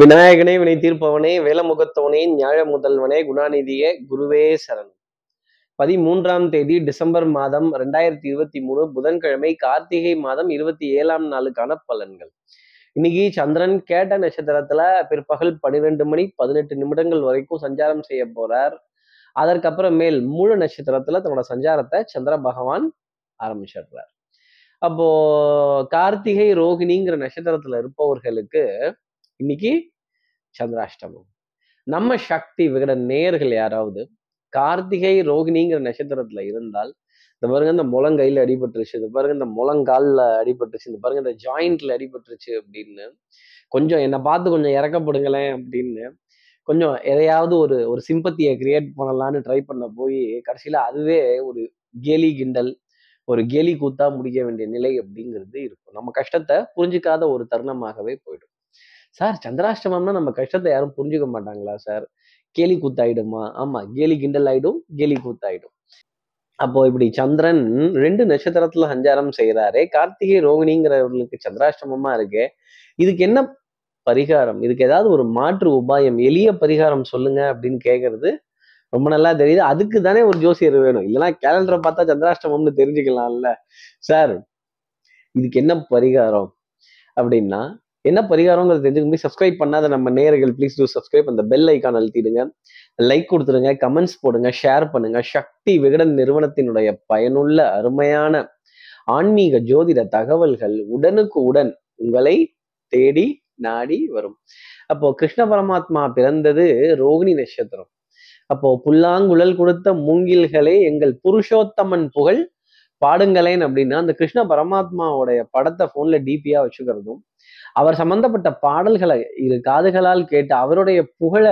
விநாயகனே வினை தீர்ப்பவனே வேலமுகத்தவனே ஞாழ முதல்வனே குணாநிதியே குருவே சரணம் பதிமூன்றாம் தேதி டிசம்பர் மாதம் ரெண்டாயிரத்தி இருபத்தி மூணு புதன்கிழமை கார்த்திகை மாதம் இருபத்தி ஏழாம் நாளுக்கான பலன்கள். இன்னைக்கு சந்திரன் கேட்ட நட்சத்திரத்துல பிற்பகல் பன்னிரெண்டு மணி பதினெட்டு நிமிடங்கள் வரைக்கும் சஞ்சாரம் செய்ய போறார். அதற்கப்புறமேல் மூல நட்சத்திரத்துல தன்னோட சஞ்சாரத்தை சந்திர பகவான் ஆரம்பிச்சிடுறார். அப்போ கார்த்திகை ரோகிணிங்கிற நட்சத்திரத்துல இருப்பவர்களுக்கு இன்னைக்கு சந்திராஷ்டமம். நம்ம சக்தி விகட நேயர்கள் யாராவது கார்த்திகை ரோகிணிங்கிற நட்சத்திரத்துல இருந்தால் இந்த பாருங்க இந்த முழங்கையில அடிபட்டுருச்சு இந்த பாருங்க இந்த முழங்கால்ல அடிபட்டுருச்சு இந்த பாருங்க இந்த ஜாயிண்ட்ல அடிபட்டுருச்சு அப்படின்னு கொஞ்சம் என்னை பார்த்து கொஞ்சம் இறக்கப்படுங்களேன் அப்படின்னு கொஞ்சம் எதையாவது ஒரு ஒரு சிம்பத்தியை கிரியேட் பண்ணலான்னு ட்ரை பண்ண போய் கடைசியில அதுவே ஒரு கேலி கிண்டல் ஒரு கேலி கூத்தா முடிக்க வேண்டிய நிலை அப்படிங்கிறது இருக்கும். நம்ம கஷ்டத்தை புரிஞ்சுக்காத ஒரு தருணமாகவே போயிடும். சார் சந்திராஷ்டமம்னா நம்ம கஷ்டத்தை யாரும் புரிஞ்சுக்க மாட்டாங்களா சார்? கேலி கூத்தாயிடுமா? ஆமா கேலி கிண்டல் ஆயிடும் கேலி கூத்தாயிடும். அப்போ இப்படி சந்திரன் ரெண்டு நட்சத்திரத்துல சஞ்சாரம் செய்கிறாரே கார்த்திகை ரோகிணிங்கிறவர்களுக்கு சந்திராஷ்டமமா இருக்கு இதுக்கு என்ன பரிகாரம்? இதுக்கு ஏதாவது ஒரு மாற்று உபாயம் எளிய பரிகாரம் சொல்லுங்க அப்படின்னு கேட்கறது ரொம்ப நல்லா தெரியுது. அதுக்கு தானே ஒரு ஜோசியர் வேணும். இல்லைன்னா கேலண்டரை பார்த்தா சந்திராஷ்டமம்னு தெரிஞ்சுக்கலாம்ல. சார் இதுக்கு என்ன பரிகாரம் அப்படின்னா என்ன பரிகாரங்கிறது தெரிஞ்சுக்க முடியும் சப்ஸ்கிரைப் பண்ணாத நம்ம நேயர்கள் ப்ளீஸ் டூ சப்ஸ்கிரைப் அந்த பெல் ஐக்கான் அழுத்திடுங்க. லைக் கொடுத்துருங்க கமெண்ட்ஸ் போடுங்க ஷேர் பண்ணுங்க. சக்தி விகடன் நிறுவனத்தினுடைய பயனுள்ள அருமையான ஆன்மீக ஜோதிட தகவல்கள் உடனுக்கு உடன் உங்களை தேடி நாடி வரும். அப்போ கிருஷ்ண பரமாத்மா பிறந்தது ரோகிணி நட்சத்திரம். அப்போ புல்லாங்குழல் கொடுத்த மூங்கில்களே எங்கள் புருஷோத்தமன் புகழ். பாடுங்களேன் அப்படின்னா அந்த கிருஷ்ண பரமாத்மாவுடைய படத்தை போன்ல டிபியா வச்சுக்கிறதும் அவர் சம்பந்தப்பட்ட பாடல்களை இரு காதுகளால் கேட்டு அவருடைய புகழ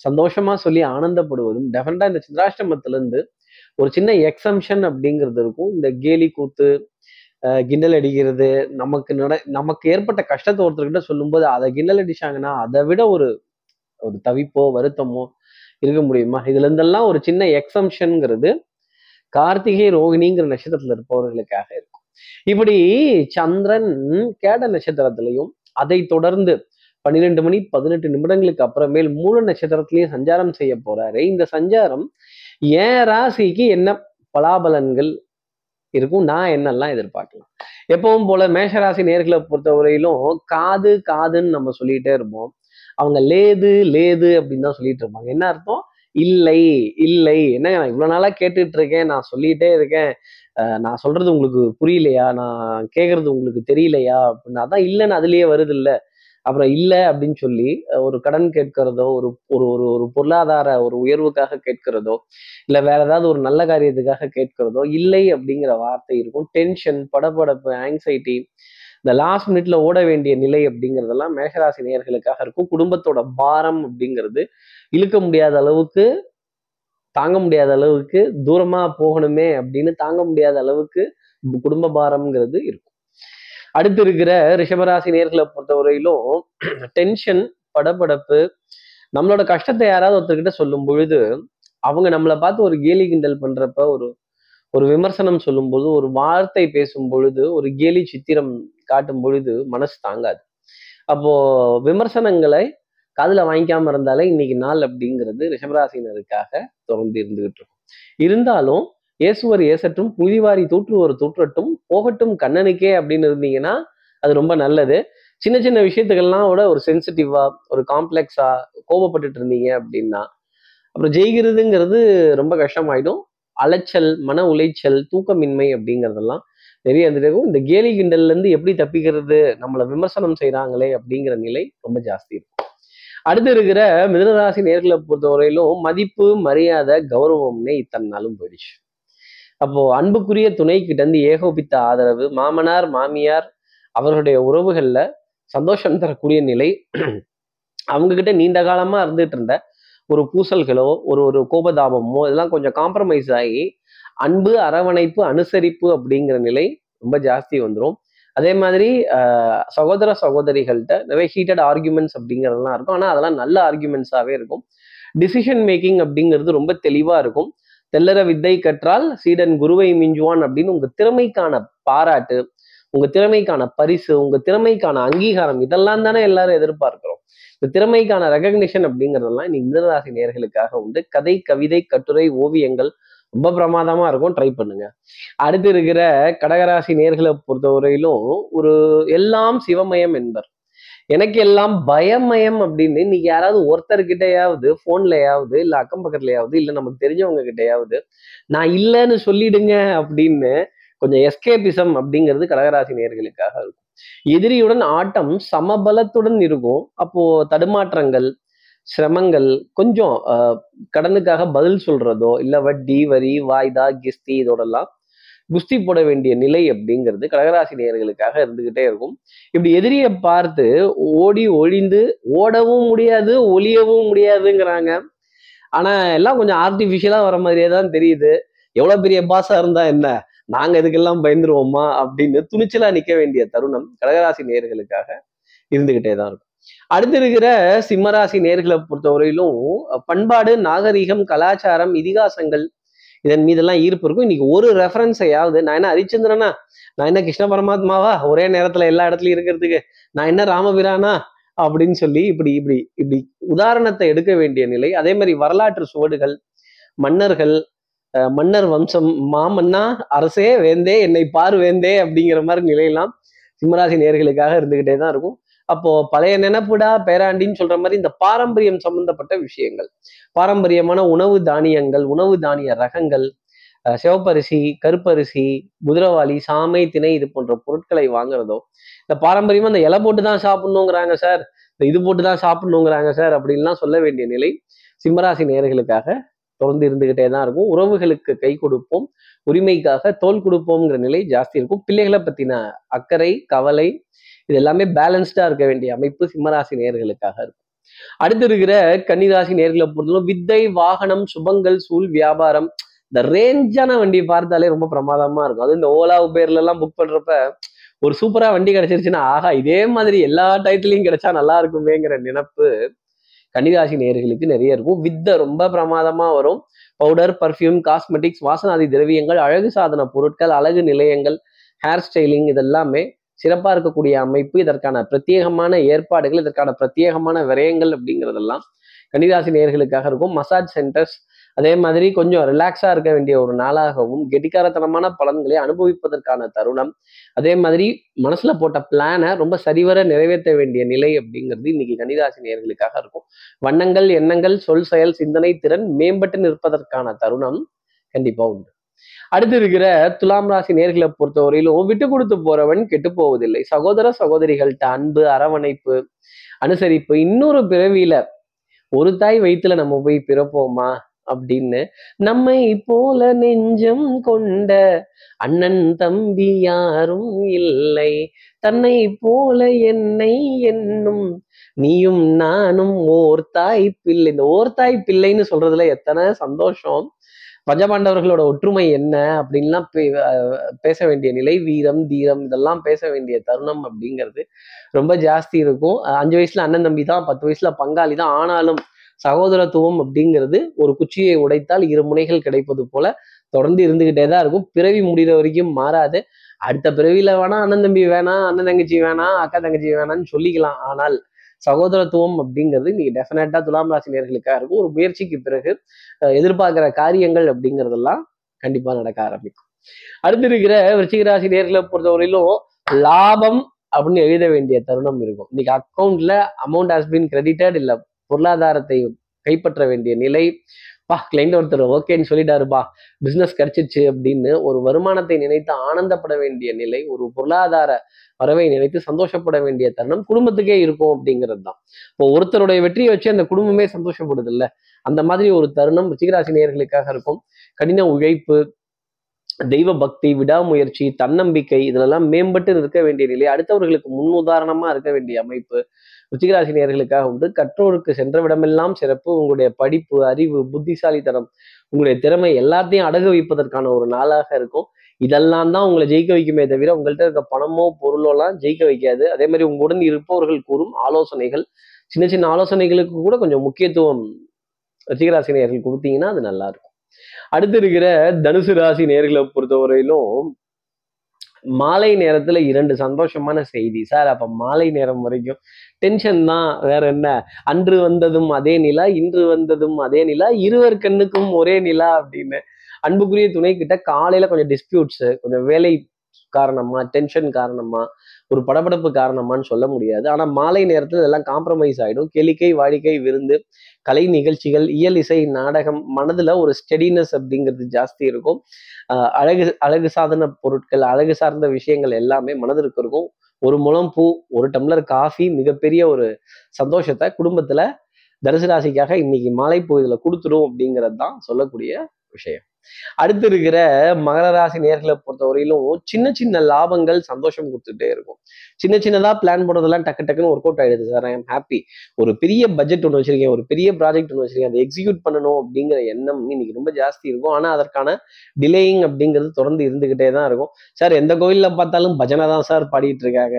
சந்தோஷமா சொல்லி ஆனந்தப்படுவதும் டெஃபினட்டா இந்த சித்ராஷ்டமத்துல இருந்து ஒரு சின்ன எக்ஸம்ஷன் அப்படிங்கிறது இருக்கும். இந்த கேலி கூத்து கிண்டல் அடிக்கிறது நமக்கு நட நமக்கு ஏற்பட்ட கஷ்டத்தை ஒருத்தர்கிட்ட சொல்லும்போது அதை கிண்டல் அடிச்சாங்கன்னா அதை விட ஒரு ஒரு தவிப்போ வருத்தமோ இருக்க முடியுமா? இதுல இருந்தெல்லாம் ஒரு சின்ன எக்ஸம்ஷன்ங்கிறது கார்த்திகை ரோகிணிங்கிற நட்சத்திரத்துல இருப்பவர்களுக்காக இருக்கும். இப்படி சந்திரன் கேட நட்சத்திரத்திலையும் அதை தொடர்ந்து பன்னிரெண்டு மணி பதினெட்டு நிமிடங்களுக்கு அப்புறமேல் மூல நட்சத்திரத்திலையும் சஞ்சாரம் செய்ய போறாரு. இந்த சஞ்சாரம் என் ராசிக்கு என்ன பலாபலன்கள் இருக்கும் நான் என்னெல்லாம் எதிர்பார்க்கலாம்? எப்பவும் போல மேஷராசி நேர்களை பொறுத்தவரையிலும் காது காதுன்னு நம்ம சொல்லிட்டே இருப்போம். அவங்க லேது லேது அப்படின்னு தான் சொல்லிட்டு இருப்பாங்க. என்ன அர்த்தம்? இல்லை இல்லை. என்னங்க நான் இவ்வளோ நாளாக கேட்டுட்டு இருக்கேன் நான் சொல்லிட்டே இருக்கேன். நான் சொல்றது உங்களுக்கு புரியலையா? நான் கேட்கறது உங்களுக்கு தெரியலையா? அப்படின்னு. அதான் இல்லைன்னு அதுலேயே வருது இல்ல அப்புறம் இல்லை அப்படின்னு சொல்லி ஒரு கடன் கேட்கிறதோ ஒரு ஒரு ஒரு ஒரு பொருளாதார ஒரு உயர்வுக்காக கேட்கிறதோ இல்லை வேற ஏதாவது ஒரு நல்ல காரியத்துக்காக கேட்கிறதோ இல்லை அப்படிங்கிற வார்த்தை இருக்கும். டென்ஷன் படபடப்பு ஆங்ஸைட்டி இந்த லாஸ்ட் மினிட்ல ஓட வேண்டிய நிலை அப்படிங்கிறதெல்லாம் மேஷராசி நேயர்களுக்காக இருக்கும். குடும்பத்தோட பாரம் அப்படிங்கிறது இழுக்க முடியாத அளவுக்கு தாங்க முடியாத அளவுக்கு தூரமா போகணுமே அப்படின்னு தாங்க முடியாத அளவுக்கு குடும்ப பாரம்ங்கிறது இருக்கும். அடுத்து இருக்கிற ரிஷபராசி நேர்களை பொறுத்தவரையிலும் டென்ஷன் படபடப்பு நம்மளோட கஷ்டத்தை யாராவது ஒருத்தர்கிட்ட சொல்லும் பொழுது அவங்க நம்மளை பார்த்து ஒரு கேலி கிண்டல் பண்றப்ப ஒரு ஒரு விமர்சனம் சொல்லும்போது ஒரு வார்த்தை பேசும் பொழுது ஒரு கேலி சித்திரம் காட்டும் பொழுது மனசு தாங்காது. அப்போ விமர்சனங்களை காதுல வாங்கிக்காம இருந்தாலே இன்னைக்கு நாள் அப்படிங்கிறது ரிஷபராசினருக்காக தொடர்ந்து இருந்துகிட்டு இருக்கும். இருந்தாலும் இயேசுவர் ஏசட்டும் புதிவாரி தூற்றுவர் தூற்றட்டும் போகட்டும் கண்ணனுக்கே அப்படின்னு இருந்தீங்கன்னா அது ரொம்ப நல்லது. சின்ன சின்ன விஷயத்துக்கெல்லாம் கூட ஒரு சென்சிட்டிவா ஒரு காம்ப்ளெக்ஸா கோபப்பட்டுட்டு இருந்தீங்க அப்படின்னா அப்புறம் ஜெயிக்கிறதுங்கிறது ரொம்ப கஷ்டமாயிடும். அலைச்சல் மன உளைச்சல் தூக்கமின்மை அப்படிங்கிறதெல்லாம் நிறைய இருந்துட்டு இந்த கேலி கிண்டல்ல இருந்து எப்படி தப்பிக்கிறது நம்மளை விமர்சனம் செய்கிறாங்களே அப்படிங்கிற நிலை ரொம்ப ஜாஸ்தி இருக்கும். அடுத்து இருக்கிற மிதனராசி நேர்களை பொறுத்தவரையிலும் மதிப்பு மரியாதை கௌரவம்னே இத்தனை நாளும் போயிடுச்சு. அப்போ அன்புக்குரிய துணை கிட்ட இருந்து ஏகோபித்த ஆதரவு மாமனார் மாமியார் அவர்களுடைய உறவுகளில் சந்தோஷம் தரக்கூடிய நிலை. அவங்க கிட்ட நீண்ட காலமா இருந்துட்டு இருந்த ஒரு பூசல்களோ ஒரு ஒரு கோபதாபமோ இதெல்லாம் கொஞ்சம் காம்ப்ரமைஸ் ஆகி அன்பு அரவணைப்பு அனுசரிப்பு அப்படிங்கிற நிலை ரொம்ப ஜாஸ்தி வந்துடும் அதே மாதிரி சகோதர சகோதரிகள்கிட்ட நிறைய ஹீட்டட் ஆர்குமெண்ட்ஸ் அப்படிங்கிறதெல்லாம் இருக்கும். ஆனால் அதெல்லாம் நல்ல ஆர்குமெண்ட்ஸாகவே இருக்கும். டிசிஷன் மேக்கிங் அப்படிங்கிறது ரொம்ப தெளிவாக இருக்கும். தெல்லற வித்தை கற்றால் சீடன் குருவை மிஞ்சுவான் அப்படின்னு உங்கள் திறமைக்கான பாராட்டு உங்கள் திறமைக்கான பரிசு உங்கள் திறமைக்கான அங்கீகாரம் இதெல்லாம் தானே எல்லாரும் எதிர்பார்க்கிறோம். இந்த திறமைக்கான ரெகக்னிஷன் அப்படிங்கிறதெல்லாம் இன்னைக்கு மிதராசி நேர்களுக்காக உண்டு. கதை கவிதை கட்டுரை ஓவியங்கள் ரொம்ப பிரமாதமா இருக்கும். ட்ரை பண்ணுங்க. அடுத்து இருக்கிற கடகராசி நேர்களை பொறுத்தவரையிலும் ஒரு எல்லாம் சிவமயம் என்பர். எனக்கு எல்லாம் பயமயம் அப்படின்னு இன்னைக்கு யாராவது ஒருத்தர்கிட்டயாவது போன்லயாவது இல்ல அக்கம் பக்கத்துலயாவது இல்ல நமக்கு தெரிஞ்சவங்க கிட்டயாவது நான் இல்லைன்னு சொல்லிடுங்க அப்படின்னு கொஞ்சம் எஸ்கேபிசம் அப்படிங்கிறது கடகராசி நேர்களுக்காக இருக்கும். எதிரியுடன் ஆட்டம் சமபலத்துடன் இருக்கும். அப்போ தடுமாற்றங்கள் சிரமங்கள் கொஞ்சம் ஆஹ், கடனுக்காக பதில் சொல்றதோ இல்லை வட்டி வரி வாய்தா கிஸ்தி இதோடலாம் குஸ்தி போட வேண்டிய நிலை அப்படிங்கிறது கடகராசி நேயர்களுக்காக இருந்துகிட்டே இருக்கும். இப்படி எதிரியை பார்த்து ஓடி ஒழிந்து ஓடவும் முடியாது ஒளியவும் முடியாதுங்கிறாங்க. ஆனா எல்லாம் கொஞ்சம் ஆர்டிஃபிஷியலா வர மாதிரியே தான் தெரியுது. எவ்வளவு பெரிய பாசா இருந்தா என்ன? நாங்க இதுக்கெல்லாம் பயந்துருவோமா? அப்படின்னு துணிச்சலா நிக்க வேண்டிய தருணம் கடகராசி நேயர்களுக்காக இருந்துகிட்டே தான் இருக்கும். அடுத்து இருக்கிற சிம்மராசி நேர்களை பொறுத்தவரையிலும் பண்பாடு நாகரிகம் கலாச்சாரம் இதிகாசங்கள் இதன் மீதெல்லாம் ஈர்ப்பு இருக்கும். இன்னைக்கு ஒரு ரெஃபரன்ஸையாவது நான் என்ன ஹரிச்சந்திரனா? நான் என்ன கிருஷ்ண பரமாத்மாவா? ஒரே நேரத்துல எல்லா இடத்துலயும் இருக்கிறதுக்கு நான் என்ன ராமபிரானா? அப்படின்னு சொல்லி இப்படி இப்படி இப்படி உதாரணத்தை எடுக்க வேண்டிய நிலை. அதே மாதிரி வரலாற்று சுவடுகள் மன்னர்கள் மன்னர் வம்சம் மாமன்னா அரசே வேந்தே என்னை பார் வேந்தே அப்படிங்கிற மாதிரி நிலையெல்லாம் சிம்மராசி நேர்களுக்காக இருந்துகிட்டே தான் இருக்கும். அப்போ பழைய நினைப்புடா பேராண்டின்னு சொல்ற மாதிரி இந்த பாரம்பரியம் சம்பந்தப்பட்ட விஷயங்கள். பாரம்பரியமான உணவு தானியங்கள் உணவு தானிய ரகங்கள் சிவப்பரிசி கருப்பரிசி குதிரவாளி சாமை திணை இது போன்ற பொருட்களை வாங்குறதோ இந்த பாரம்பரியமா இந்த இலை போட்டு தான் சாப்பிடணுங்கிறாங்க சார். இந்த இது போட்டு தான் சாப்பிடணுங்கிறாங்க சார் அப்படின்லாம் சொல்ல வேண்டிய நிலை சிம்மராசி நேர்களுக்காக தொடர்ந்து இருந்துகிட்டே தான் இருக்கும். உறவுகளுக்கு கை கொடுப்போம் உரிமைக்காக தோல் கொடுப்போம்ங்கிற நிலை ஜாஸ்தி இருக்கும். பிள்ளைகளை பத்தின அக்கறை கவலை இது எல்லாமே பேலன்ஸ்டா இருக்க வேண்டிய அமைப்பு சிம்மராசி நேர்களுக்காக இருக்கும். அடுத்து இருக்கிற கன்னிராசி நேர்களை பொறுத்தவரை வித்தை வாகனம் சுபங்கள் சூழ் வியாபாரம் இந்த ரேஞ்சான வண்டியை பார்த்தாலே ரொம்ப பிரமாதமா இருக்கும். அது இந்த ஓலா உபேர்ல எல்லாம் புக் பண்றப்ப ஒரு சூப்பரா வண்டி கிடைச்சிருச்சுன்னா ஆகா இதே மாதிரி எல்லா டைட்டிலையும் கிடைச்சா நல்லா இருக்குமேங்கிற நினைப்பு கன்னிராசி நேர்களுக்கு நிறைய இருக்கும். வித்தை ரொம்ப பிரமாதமா வரும். பவுடர் பர்ஃப்யூம் காஸ்மெட்டிக்ஸ் வாசனாதி திரவியங்கள் அழகு சாதன பொருட்கள் அழகு நிலையங்கள் ஹேர் ஸ்டைலிங் இதெல்லாமே சிறப்பாக இருக்கக்கூடிய அமைப்பு இதற்கான பிரத்யேகமான ஏற்பாடுகள் இதற்கான பிரத்யேகமான விரயங்கள் அப்படிங்கிறதெல்லாம் கன்னிராசி நேர்களுக்காக இருக்கும். மசாஜ் சென்டர்ஸ் அதே மாதிரி கொஞ்சம் ரிலாக்ஸாக இருக்க வேண்டிய ஒரு நாளாகவும் கெட்டிக்காரத்தனமான பலன்களை அனுபவிப்பதற்கான தருணம். அதே மாதிரி மனசில் போட்ட பிளானை ரொம்ப சரிவர நிறைவேற்ற வேண்டிய நிலை அப்படிங்கிறது இன்னைக்கு கன்னிராசி நேர்களுக்காக இருக்கும். வண்ணங்கள் எண்ணங்கள் சொல் செயல் சிந்தனை திறன் மேம்பட்டு நிற்பதற்கான தருணம் கண்டிப்பாக உண்டு. அடுத்து இருக்கிற துலாம் ராசி நேர்களை பொறுத்தவரையிலும் விட்டு கொடுத்து போறவன் கெட்டு போவதில்லை. சகோதர சகோதரிகள்கிட்ட அன்பு அரவணைப்பு அனுசரிப்பு இன்னொரு பிறவியில ஒரு தாய் வயித்துல நம்ம போய் பிறப்போமா அப்படின்னு நம்மை போல நெஞ்சம் கொண்ட அண்ணன் தம்பி யாரும் இல்லை. தன்னை போல என்னை என்னும் நீயும் நானும் ஓர் தாய் பிள்ளை. இந்த ஓர் தாய் பிள்ளைன்னு சொல்றதுல எத்தனை சந்தோஷம். பஞ்சபாண்டவர்களோட ஒற்றுமை என்ன அப்படின்லாம் பே- பேச வேண்டிய நிலை வீரம் தீரம் இதெல்லாம் பேச வேண்டிய தருணம் அப்படிங்கிறது ரொம்ப ஜாஸ்தி இருக்கும். அஞ்சு வயசுல அண்ணன் தம்பி தான் பத்து வயசுல பங்காளி தான் ஆனாலும் சகோதரத்துவம் அப்படிங்கிறது ஒரு குச்சியை உடைத்தால் இரு முனைகள் கிடைப்பது போல தொடர்ந்து இருந்துகிட்டே தான் இருக்கும். பிறவி முடிகிற வரைக்கும் மாறாது. அடுத்த பிறவியில வேணா அண்ணன் தம்பி வேணாம் அண்ணன் தங்கச்சி வேணாம் அக்கா தங்கச்சி வேணாம்னு சொல்லிக்கலாம். ஆனால் சகோதரத்துவம் அப்படிங்கிறது நீங்க டெஃபினட்டா துலாம் ராசி நேர்களுக்காக இருக்கும். ஒரு முயற்சிக்கு பிறகு எதிர்பார்க்கிற காரியங்கள் அப்படிங்கிறதெல்லாம் கண்டிப்பா நடக்க ஆரம்பிக்கும். அடுத்து இருக்கிற விருச்சிக ராசி நேர்களை பொறுத்தவரையிலும் லாபம் அப்படின்னு எழுத வேண்டிய தருணம் இருக்கும். இன்னைக்கு அக்கௌண்ட்ல அமௌண்ட் ஹாஸ் பின் கிரெடிட்டட் இல்ல பொருளாதாரத்தை கைப்பற்ற வேண்டிய நிலை பா கிளைண்ட் ஒருத்தர் ஓகேன்னு சொல்லிட்டாருப்பா பிசினஸ் கிடைச்சிச்சு அப்படின்னு ஒரு வருமானத்தை நினைத்து ஆனந்தப்பட வேண்டிய நிலை ஒரு பொருளாதார வரவை நினைத்து சந்தோஷப்பட வேண்டிய தருணம் குடும்பத்துக்கே இருக்கும் அப்படிங்கிறது தான். இப்போ ஒருத்தருடைய வெற்றியை வச்சு அந்த குடும்பமே சந்தோஷப்படுது இல்ல அந்த மாதிரி ஒரு தருணம் ரிச்சிகராசி நேர்களுக்காக இருக்கும். கடின உழைப்பு தெய்வ பக்தி விடாமுயற்சி தன்னம்பிக்கை இதிலெல்லாம் மேம்பட்டு இருக்க வேண்டிய நிலை அடுத்தவர்களுக்கு முன் உதாரணமா இருக்க வேண்டிய அமைப்பு ருச்சிகராசி நேர்களுக்காக உண்டு. கற்றோருக்கு சென்ற விடமெல்லாம் சிறப்பு. உங்களுடைய படிப்பு அறிவு புத்திசாலித்தனம் உங்களுடைய திறமை எல்லாத்தையும் அடகு வைப்பதற்கான ஒரு நாளாக இருக்கும். இதெல்லாம் தான் உங்களை ஜெயிக்க வைக்குமே தவிர உங்கள்கிட்ட இருக்க பணமோ பொருளோலாம் ஜெயிக்க வைக்காது. அதே மாதிரி உங்களுடன் இருப்பவர்கள் கூறும் ஆலோசனைகள். சின்ன சின்ன ஆலோசனைகளுக்கு கூட கொஞ்சம் முக்கியத்துவம் ரிச்சிகராசி நேர்கள் கொடுத்தீங்கன்னா அது நல்லா இருக்கும். அடுத்து இருக்கிற தனுசு ராசி நேர்களை பொறுத்தவரையிலும் மாலை நேரத்துல இரண்டு சந்தோஷமான செய்தி. சார் அப்ப மாலை நேரம் வரைக்கும் டென்ஷன் தான். வேற என்ன? அன்று வந்ததும் அதே நிலா இன்று வந்ததும் அதே நிலா இருவர் கண்ணுக்கும் ஒரே நிலா அப்படின்னு அன்புக்குரிய துணை கிட்ட காலையில கொஞ்சம் டிஸ்பியூட்ஸ் கொஞ்சம் வேலை காரணமா டென்ஷன் காரணமா ஒரு படபடப்பு காரணமான்னு சொல்ல முடியாது. ஆனா மாலை நேரத்தில் இதெல்லாம் காம்ப்ரமைஸ் ஆயிடும். கேளிக்கை வாடிக்கை விருந்து கலை நிகழ்ச்சிகள் இயல் இசை நாடகம் மனதுல ஒரு ஸ்டெடினஸ் அப்படிங்கிறது ஜாஸ்தி இருக்கும். அழகு அழகு சாதன பொருட்கள் அழகு சார்ந்த விஷயங்கள் எல்லாமே மனதிற்கு இருக்கும். ஒரு முளம் பூ ஒரு டம்ளர் காஃபி மிகப்பெரிய ஒரு சந்தோஷத்தை குடும்பத்துல தனுசு ராசிக்காக இன்னைக்கு மாலை பொழுதுல கொடுத்துரும் அப்படிங்கிறது தான் சொல்லக்கூடிய விஷயம். அடுத்து இருக்கிற மகர ராசி நேர்களை பொறுத்தவரையிலும் சின்ன சின்ன லாபங்கள் சந்தோஷம் கொடுத்துட்டே இருக்கும். சின்ன சின்னதா பிளான் போடுறதெல்லாம் டக்கு டக்குன்னு ஒர்க் அவுட் ஆயிடுது சார் ஐ எம் ஹாப்பி ஒரு பெரிய பட்ஜெட் ஒன்று வச்சிருக்கேன் ஒரு பெரிய ப்ராஜெக்ட் ஒன்று வச்சிருக்கேன். அதை எக்ஸிக்யூட் பண்ணணும் அப்படிங்கிற எண்ணம் இன்னைக்கு ரொம்ப ஜாஸ்தி இருக்கும். ஆனா அதற்கான டிலேயிங் அப்படிங்கிறது தொடர்ந்து இருந்துகிட்டே தான் இருக்கும். சார் எந்த கோயிலில் பார்த்தாலும் பஜனை தான் சார் பாடிட்டு இருக்காங்க.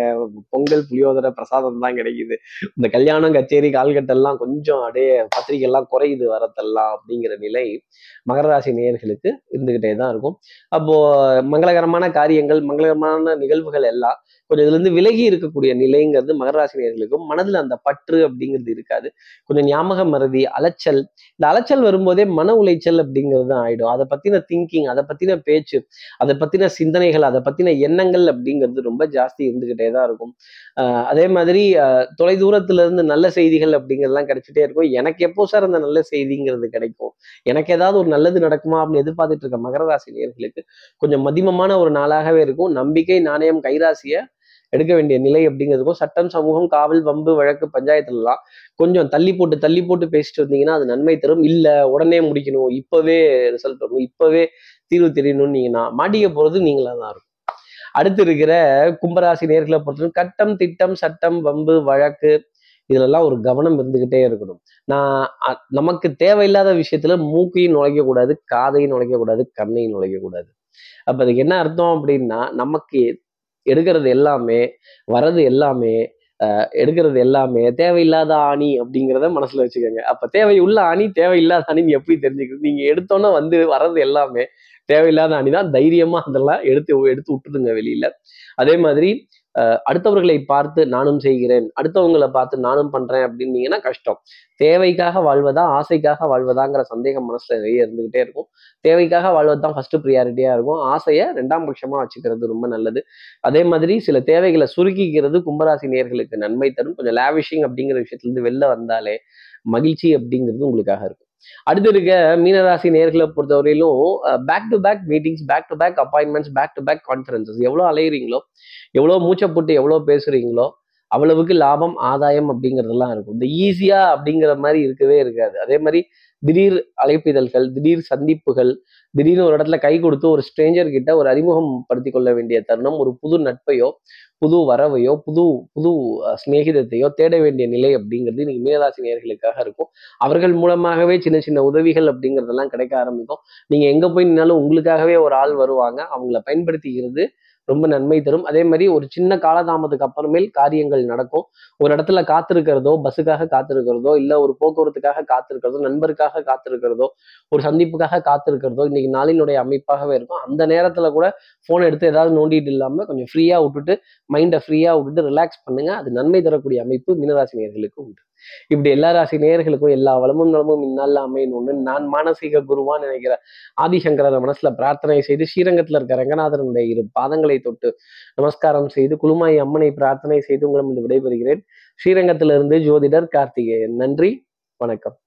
பொங்கல் புளியோதரை பிரசாதம் தான் கிடைக்குது. இந்த கல்யாணம் கச்சேரி கால்கட்டெல்லாம் கொஞ்சம் அப்படியே பத்திரிக்கை எல்லாம் குறையுது வரத்தெல்லாம் அப்படிங்கிற நிலை மகர ராசி நேயர்களுக்கு இருந்துகிட்டே தான் இருக்கும். அப்போ மங்களகரமான காரியங்கள் மங்களகரமான நிகழ்வுகள் எல்லாம் கொஞ்சம் இதுல இருந்து விலகி இருக்கக்கூடிய நிலைங்கிறது மகர மனதில் மனதுல அந்த பற்று அப்படிங்கிறது இருக்காது. கொஞ்சம் ஞாபக மறதி அலைச்சல். இந்த அலைச்சல் வரும்போதே மன உளைச்சல் அப்படிங்கிறது தான் ஆயிடும். அதை பத்தின திங்கிங் அதை பத்தின பேச்சு அதை பத்தின சிந்தனைகள் அதை பத்தின எண்ணங்கள் அப்படிங்கிறது ரொம்ப ஜாஸ்தி இருந்துகிட்டே தான் இருக்கும். அதே மாதிரி ஆஹ் தொலை தூரத்துல இருந்து நல்ல செய்திகள் அப்படிங்கிறதுலாம் கிடைச்சிட்டே இருக்கும். எனக்கு எப்போ சார் அந்த நல்ல செய்திங்கிறது கிடைக்கும்? எனக்கு ஏதாவது ஒரு நல்லது நடக்குமா அப்படின்னு எதிர்பார்த்துட்டு இருக்க மகர ராசி கொஞ்சம் மதிமமான ஒரு நாளாகவே இருக்கும். நம்பிக்கை நாணயம் கைராசியை எடுக்க வேண்டிய நிலை அப்படிங்கிறதுக்கும் சட்டம் சமூகம் காவல் வம்பு வழக்கு பஞ்சாயத்துலலாம் கொஞ்சம் தள்ளி போட்டு தள்ளி போட்டு பேசிட்டு வந்தீங்கன்னா அது நன்மை தரும். இல்லை உடனே முடிக்கணும். இப்போவே ரிசல்ட் வரணும். இப்போவே தீர்வு தெரியணும்னு நீங்கன்னா மாட்டிக்க போறது நீங்களா தான் இருக்கும். அடுத்து இருக்கிற கும்பராசி நேர்களை பொறுத்தவரை கட்டம் திட்டம் சட்டம் வம்பு வழக்கு இதுலெல்லாம் ஒரு கவனம் இருந்துகிட்டே இருக்கணும். நான் நமக்கு தேவையில்லாத விஷயத்துல மூக்கையும் நுழைக்க கூடாது காதையும் நுழைக்க கூடாது கண்ணையும் நுழைக்க கூடாது அப்ப அதுக்கு என்ன அர்த்தம் அப்படின்னா நமக்கு எடுக்கிறது எல்லாமே வர்றது எல்லாமே எடுக்கிறது எல்லாமே தேவையில்லாத ஆணி அப்படிங்கிறத மனசுல வச்சுக்கோங்க. அப்ப தேவையுள்ள ஆணி தேவையில்லாத ஆணின்னு எப்படி தெரிஞ்சுக்கிறது? நீங்க எடுத்தோன்னே வந்து வர்றது எல்லாமே தேவையில்லாத ஆணி தான் தைரியமா அதெல்லாம் எடுத்து எடுத்து விட்டுடுங்க வெளியில. அதே மாதிரி அடுத்தவர்களை பார்த்து நானும் செய்கிறேன் அடுத்தவங்களை பார்த்து நானும் பண்றேன் அப்படின்னீங்கன்னா கஷ்டம். தேவைக்காக வாழ்வதா ஆசைக்காக வாழ்வதாங்கிற சந்தேகம் மனசுல நிறைய இருந்துகிட்டே இருக்கும். தேவைக்காக வாழ்வது தான் ஃபர்ஸ்ட் ப்ரியாரிட்டியா இருக்கும். ஆசையை ரெண்டாம் பட்சமா வச்சுக்கிறது ரொம்ப நல்லது. அதே மாதிரி சில தேவைகளை சுருக்கிக்கிறது கும்பராசி நேர்களுக்கு நன்மை தரும். கொஞ்சம் லேவிஷிங் அப்படிங்கிற விஷயத்துல இருந்து வெளில வந்தாலே மகிழ்ச்சி அப்படிங்கிறது உங்களுக்காக இருக்கும். அடுத்து இருக்க மீனராசி நேர்களை பொறுத்தவரையிலும் back to back meetings back to back appointments back to back conferences எவ்வளோ அலையிறீங்களோ எவ்வளோ மூச்சை போட்டு எவ்வளோ பேசுறீங்களோ அவ்வளவுக்கு லாபம் ஆதாயம் அப்படிங்கிறதெல்லாம் இருக்கும். இந்த ஈஸியா அப்படிங்கிற மாதிரி இருக்கவே இருக்காது. அதே மாதிரி திடீர் அழைப்பிதழ்கள் திடீர் சந்திப்புகள் திடீர்னு ஒரு இடத்துல கை கொடுத்து ஒரு ஸ்ட்ரேஞ்சர் கிட்ட ஒரு அறிமுகம் படுத்தி கொள்ள வேண்டிய தருணம் ஒரு புது நட்பையோ புது வரவையோ புது புது சிநேகிதத்தையோ தேட வேண்டிய நிலை அப்படிங்கிறது இன்னைக்கு மீனராசி நேர்களுக்காக இருக்கும். அவர்கள் மூலமாகவே சின்ன சின்ன உதவிகள் அப்படிங்கிறதெல்லாம் கிடைக்க ஆரம்பிக்கும். நீங்க எங்க போய் நின்னாலும் உங்களுக்காகவே ஒரு ஆள் வருவாங்க. அவங்கள பயன்படுத்திக்கிறது ரொம்ப நன்மை தரும். அதே மாதிரி ஒரு சின்ன காலதாமத்துக்கு அப்புறமேல் காரியங்கள் நடக்கும். ஒரு இடத்துல காத்திருக்கிறதோ பஸ்ஸுக்காக காத்திருக்கிறதோ இல்லை ஒரு போக்குவரத்துக்காக காத்திருக்கிறதோ நண்பருக்காக காத்திருக்கிறதோ ஒரு சந்திப்புக்காக காத்திருக்கிறதோ இன்னைக்கு நாளினுடைய அமைப்பாகவே இருக்கும். அந்த நேரத்தில் கூட ஃபோனை எடுத்து ஏதாவது நோண்டிட்டு இல்லாமல் கொஞ்சம் ஃப்ரீயாக விட்டுட்டு மைண்டை ஃப்ரீயாக விட்டுட்டு ரிலாக்ஸ் பண்ணுங்க. அது நன்மை தரக்கூடிய அமைப்பு மீனராசினியர்களுக்கு உண்டு. இப்படி எல்லா ராசி நேயர்களுக்கும் எல்லா வளமும் நலமும் இந்நாளில் அமையணும்னு நான் மானசீக குருவான் நினைக்கிற ஆதிசங்கரரை மனசுல பிரார்த்தனை செய்து ஸ்ரீரங்கத்துல இருக்க ரங்கநாதனுடைய இரு பாதங்களை தொட்டு நமஸ்காரம் செய்து குழுமாய் அம்மனை பிரார்த்தனை செய்து உங்களிடம் விடைபெறுகிறேன். ஸ்ரீரங்கத்திலிருந்து ஜோதிடர் கார்த்திகேயன். நன்றி. வணக்கம்.